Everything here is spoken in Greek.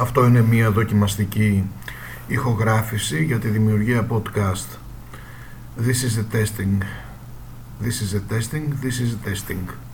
Αυτό είναι μια δοκιμαστική ηχογράφηση για τη δημιουργία podcast. This is the testing. This is the testing. This is the testing.